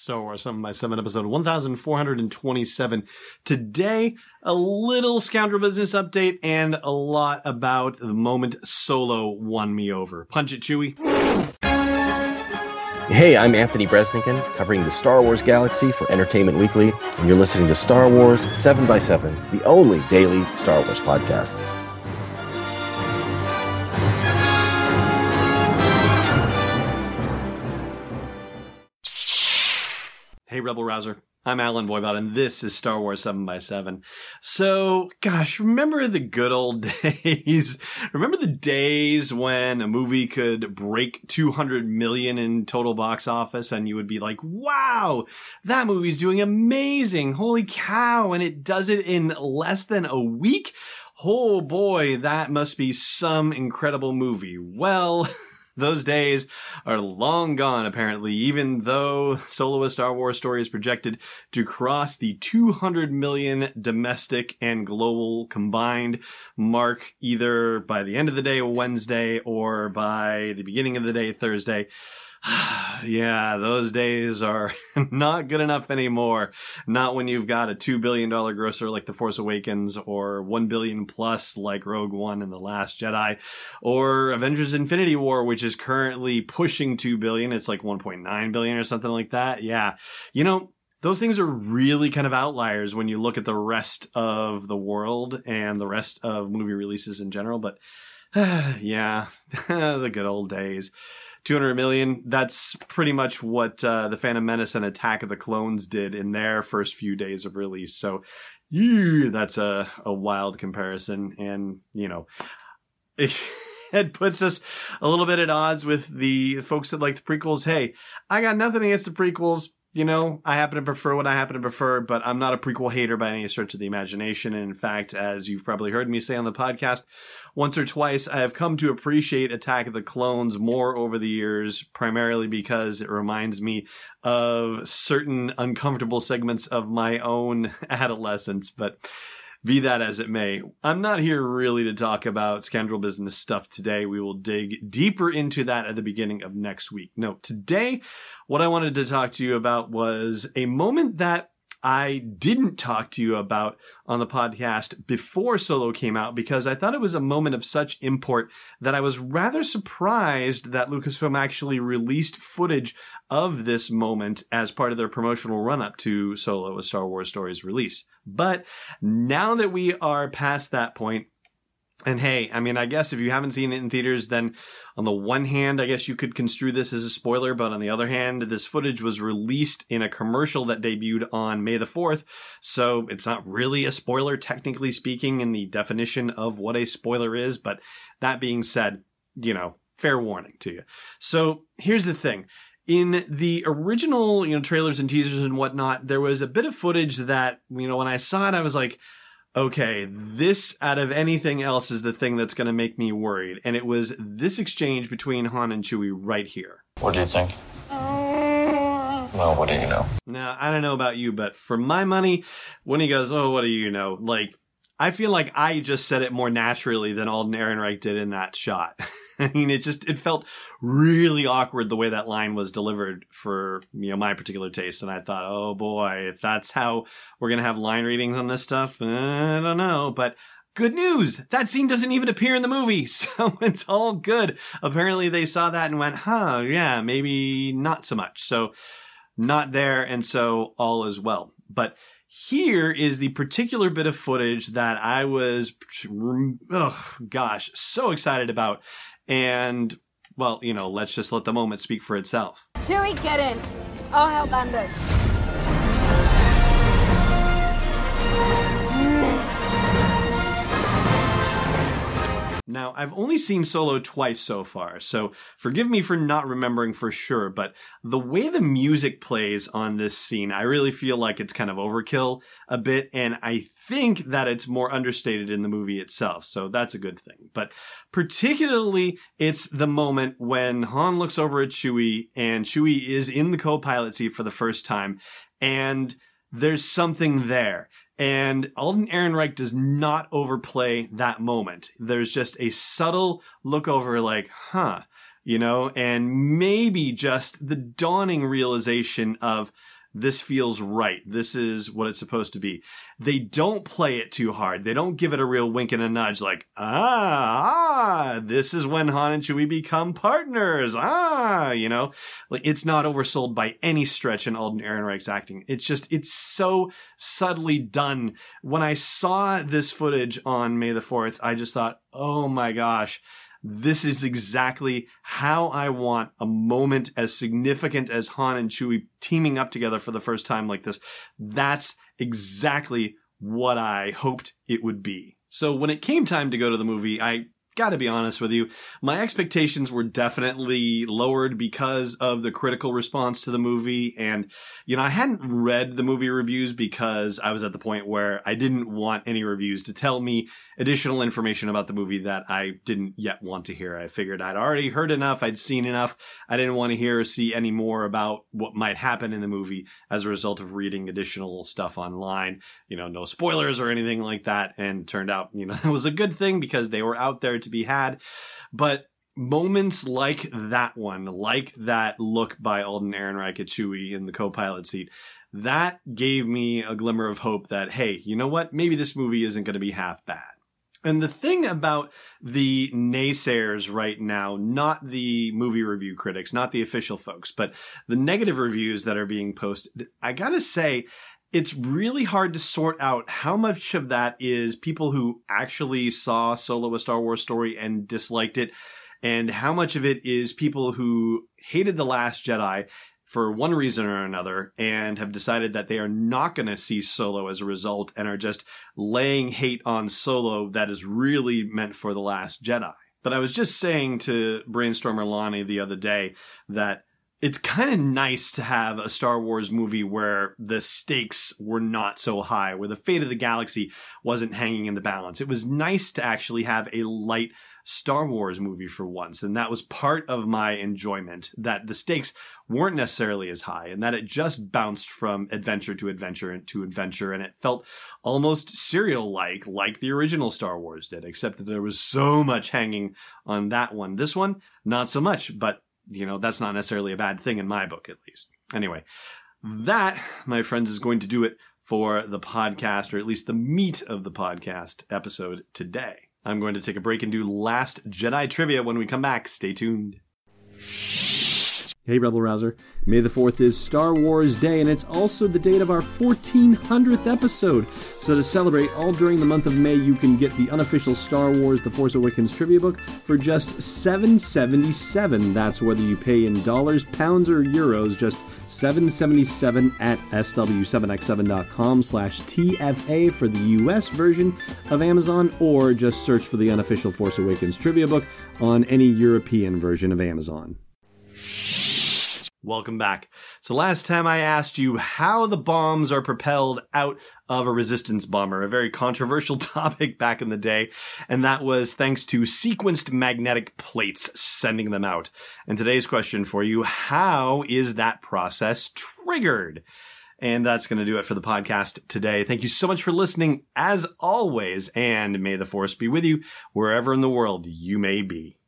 Star Wars 7 by 7 episode 1427. Today, a little scoundrel business update and a lot about the moment Solo won me over. Punch it, Chewie. Hey, I'm Anthony Breznican, covering the Star Wars galaxy for Entertainment Weekly, and you're listening to Star Wars 7 by 7 the only daily Star Wars podcast. Rebel Rouser. I'm Allen Voivod, and this is Star Wars 7 by 7 So, gosh, remember the good old days? remember the days when a movie could break 200 million in total box office and you would be like, wow, that movie's doing amazing. Holy cow. And it does it in less than a week. Oh boy, that must be some incredible movie. Well, Those days are long gone, apparently, even though Solo a Star Wars story is projected to cross the 200 million domestic and global combined mark either by the end of the day Wednesday or by the beginning of the day Thursday. yeah, those days are not good enough anymore. Not when you've got a $2 billion grosser like The Force Awakens or 1 billion plus like Rogue One and The Last Jedi or Avengers Infinity War, which is currently pushing 2 billion. It's like 1.9 billion or something like that. Yeah. You know, those things are really kind of outliers when you look at the rest of the world and the rest of movie releases in general. But yeah, the good old days. 200 million. That's pretty much what uh, the Phantom Menace and Attack of the Clones did in their first few days of release. So, yeah, that's a, a wild comparison. And, you know, it, it puts us a little bit at odds with the folks that like the prequels. Hey, I got nothing against the prequels you know, I happen to prefer what I happen to prefer, but I'm not a prequel hater by any stretch of the imagination. And in fact, as you've probably heard me say on the podcast once or twice, I have come to appreciate Attack of the Clones more over the years, primarily because it reminds me of certain uncomfortable segments of my own adolescence. But be that as it may, I'm not here really to talk about scoundrel business stuff today. We will dig deeper into that at the beginning of next week. No, today, what I wanted to talk to you about was a moment that I didn't talk to you about on the podcast before Solo came out because I thought it was a moment of such import that I was rather surprised that Lucasfilm actually released footage of this moment as part of their promotional run up to Solo, a Star Wars Stories release. But now that we are past that point, and hey, I mean, I guess if you haven't seen it in theaters, then on the one hand, I guess you could construe this as a spoiler, but on the other hand, this footage was released in a commercial that debuted on May the 4th, so it's not really a spoiler, technically speaking, in the definition of what a spoiler is, but that being said, you know, fair warning to you. So here's the thing. In the original, you know, trailers and teasers and whatnot, there was a bit of footage that, you know, when I saw it, I was like, okay, this out of anything else is the thing that's going to make me worried. And it was this exchange between Han and Chewie right here. What do you think? Well, what do you know? Now, I don't know about you, but for my money, when he goes, oh, what do you know? Like, I feel like I just said it more naturally than Alden Ehrenreich did in that shot. I mean, it just it felt really awkward the way that line was delivered for you know my particular taste, and I thought, oh boy, if that's how we're gonna have line readings on this stuff, eh, I don't know, but. Good news! That scene doesn't even appear in the movie, so it's all good. Apparently, they saw that and went, huh, yeah, maybe not so much. So, not there, and so all is well. But here is the particular bit of footage that I was, oh gosh, so excited about. And, well, you know, let's just let the moment speak for itself. Chewie, get in. I'll help Lando. Now, I've only seen Solo twice so far, so forgive me for not remembering for sure, but the way the music plays on this scene, I really feel like it's kind of overkill a bit, and I think that it's more understated in the movie itself, so that's a good thing. But particularly, it's the moment when Han looks over at Chewie, and Chewie is in the co-pilot seat for the first time, and there's something there. And Alden Ehrenreich does not overplay that moment. There's just a subtle look over, like, huh, you know, and maybe just the dawning realization of, this feels right. This is what it's supposed to be. They don't play it too hard. They don't give it a real wink and a nudge like, ah, ah, this is when Han and Chewie become partners. Ah, you know, like it's not oversold by any stretch in Alden Ehrenreich's acting. It's just, it's so subtly done. When I saw this footage on May the 4th, I just thought, oh my gosh, this is exactly how I want a moment as significant as Han and Chewie teaming up together for the first time like this. That's exactly what I hoped it would be. So when it came time to go to the movie, I gotta be honest with you, my expectations were definitely lowered because of the critical response to the movie. And, you know, I hadn't read the movie reviews because I was at the point where I didn't want any reviews to tell me additional information about the movie that I didn't yet want to hear. I figured I'd already heard enough, I'd seen enough. I didn't want to hear or see any more about what might happen in the movie as a result of reading additional stuff online. You know, no spoilers or anything like that. And turned out, you know, it was a good thing because they were out there be had. But moments like that one, like that look by Alden Ehrenreich at Chewie in the co-pilot seat, that gave me a glimmer of hope that, hey, you know what? Maybe this movie isn't going to be half bad. And the thing about the naysayers right now, not the movie review critics, not the official folks, but the negative reviews that are being posted, I gotta say, it's really hard to sort out how much of that is people who actually saw Solo a Star Wars story and disliked it, and how much of it is people who hated The Last Jedi for one reason or another and have decided that they are not going to see Solo as a result and are just laying hate on Solo that is really meant for The Last Jedi. But I was just saying to Brainstormer Lonnie the other day that it's kind of nice to have a Star Wars movie where the stakes were not so high, where the fate of the galaxy wasn't hanging in the balance. It was nice to actually have a light Star Wars movie for once. And that was part of my enjoyment that the stakes weren't necessarily as high and that it just bounced from adventure to adventure to adventure. And it felt almost serial like, like the original Star Wars did, except that there was so much hanging on that one. This one, not so much, but you know, that's not necessarily a bad thing in my book, at least. Anyway, that, my friends, is going to do it for the podcast, or at least the meat of the podcast episode today. I'm going to take a break and do Last Jedi trivia when we come back. Stay tuned. Hey, Rebel Rouser. May the 4th is Star Wars Day, and it's also the date of our 1400th episode. So, to celebrate, all during the month of May, you can get the unofficial Star Wars The Force Awakens trivia book for just $7.77. That's whether you pay in dollars, pounds, or euros, just 777 at sw7x7.com slash TFA for the US version of Amazon, or just search for the unofficial Force Awakens trivia book on any European version of Amazon. Welcome back. So last time I asked you how the bombs are propelled out of a resistance bomber, a very controversial topic back in the day, and that was thanks to sequenced magnetic plates sending them out. And today's question for you, how is that process triggered? And that's going to do it for the podcast today. Thank you so much for listening as always, and may the force be with you wherever in the world you may be.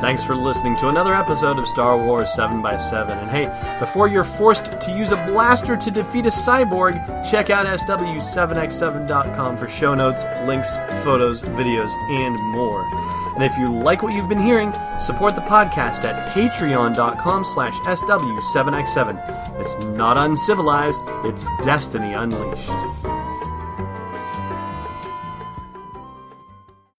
Thanks for listening to another episode of Star Wars 7x7. And hey, before you're forced to use a blaster to defeat a cyborg, check out SW7x7.com for show notes, links, photos, videos, and more. And if you like what you've been hearing, support the podcast at patreon.com slash SW7x7. It's not uncivilized, it's destiny unleashed.